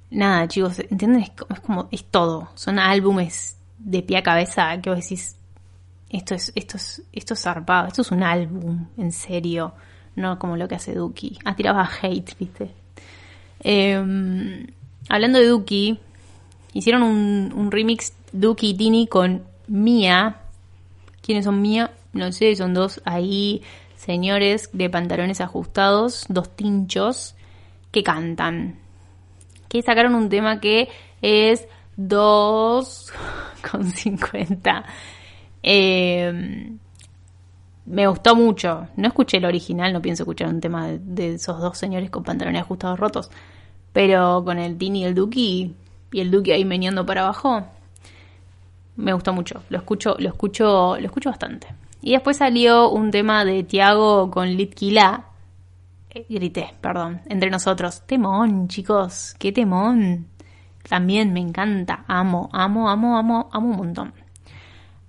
B: nada, chicos, ¿entienden? Es, como, es todo. Son álbumes de pie a cabeza que vos decís, esto es, esto es, esto es zarpado, esto es un álbum, en serio, no como lo que hace Duki. Ah, tiraba hate, viste. Em, hablando de Duki, hicieron un, un remix Duki y Tini con Mia. ¿Quiénes son Mia? No sé, son dos ahí señores de pantalones ajustados, dos tinchos que cantan que sacaron un tema que es 2,50. Eh, me gustó mucho. No escuché el original, no pienso escuchar un tema de, esos dos señores con pantalones ajustados rotos. Pero con el Tini y el Duki, y el Duki ahí meneando para abajo, me gustó mucho. Lo escucho, lo escucho, lo escucho bastante. Y después salió un tema de Tiago con Litkila, grité, perdón, entre nosotros. Temón, chicos, qué temón. También me encanta, amo, amo, amo, amo, amo un montón.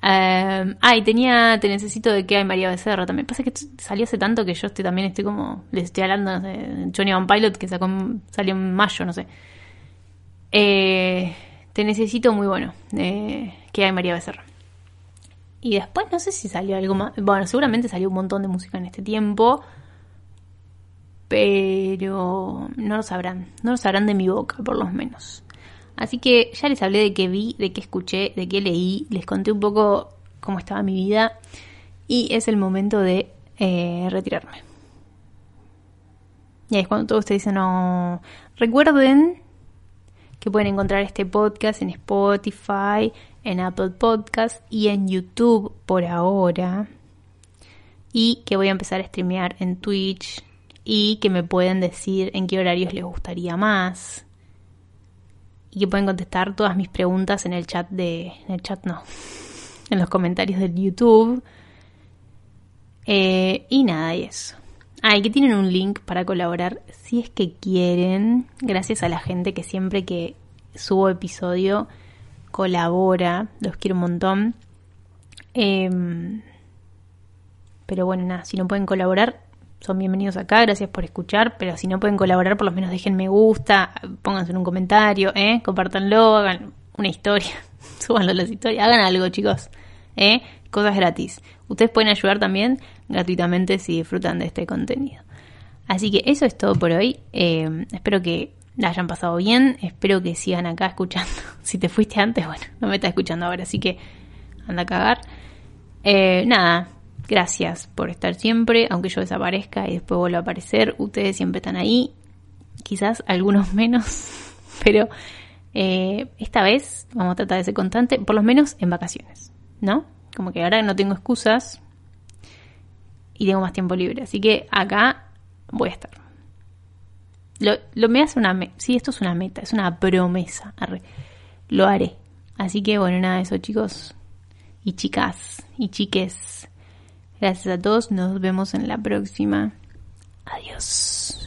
B: Eh, ah, y tenía Te Necesito de que hay María Becerra también. Pasa que salió hace tanto que yo estoy también estoy como. Les estoy hablando de Johnny Van Pilot que sacó, salió en mayo, no sé. Eh, te Necesito muy bueno. de que hay María Becerra. Y después no sé si salió algo más. Bueno, seguramente salió un montón de música en este tiempo pero no lo sabrán, no lo sabrán de mi boca por lo menos. Así que ya les hablé de qué vi, de qué escuché, de qué leí, les conté un poco cómo estaba mi vida y es el momento de eh, retirarme. Y es cuando todos ustedes dicen, no, recuerden que pueden encontrar este podcast en Spotify, en Apple Podcast y en YouTube por ahora. Y que voy a empezar a streamear en Twitch, y que me pueden decir en qué horarios les gustaría más y que pueden contestar todas mis preguntas en el chat de en el chat no en los comentarios del YouTube. Eh, y nada y eso. Ah y que tienen un link para colaborar si es que quieren. Gracias a la gente que siempre que subo episodio colabora los quiero un montón. Em, pero bueno nada si no pueden colaborar son bienvenidos acá, gracias por escuchar, pero si no pueden colaborar, por lo menos dejen me gusta, pónganse en un comentario, ¿eh? compártanlo, hagan una historia, súbanlo a las historias, hagan algo chicos, ¿eh? cosas gratis. Ustedes pueden ayudar también gratuitamente si disfrutan de este contenido. Así que eso es todo por hoy, eh, espero que la hayan pasado bien, espero que sigan acá escuchando. si te fuiste antes, bueno, no me estás escuchando ahora, así que anda a cagar. Eh, nada, Gracias por estar siempre, aunque yo desaparezca y después vuelva a aparecer. Ustedes siempre están ahí, quizás algunos menos, pero eh, esta vez vamos a tratar de ser constante, por lo menos en vacaciones, ¿no? Como que ahora no tengo excusas, y tengo más tiempo libre. Así que acá voy a estar. Lo, lo me hace una... Me sí, esto es una meta, es una promesa. Lo haré. Así que bueno, nada de eso chicos y chicas y chiques. Gracias a todos, nos vemos en la próxima. Adiós.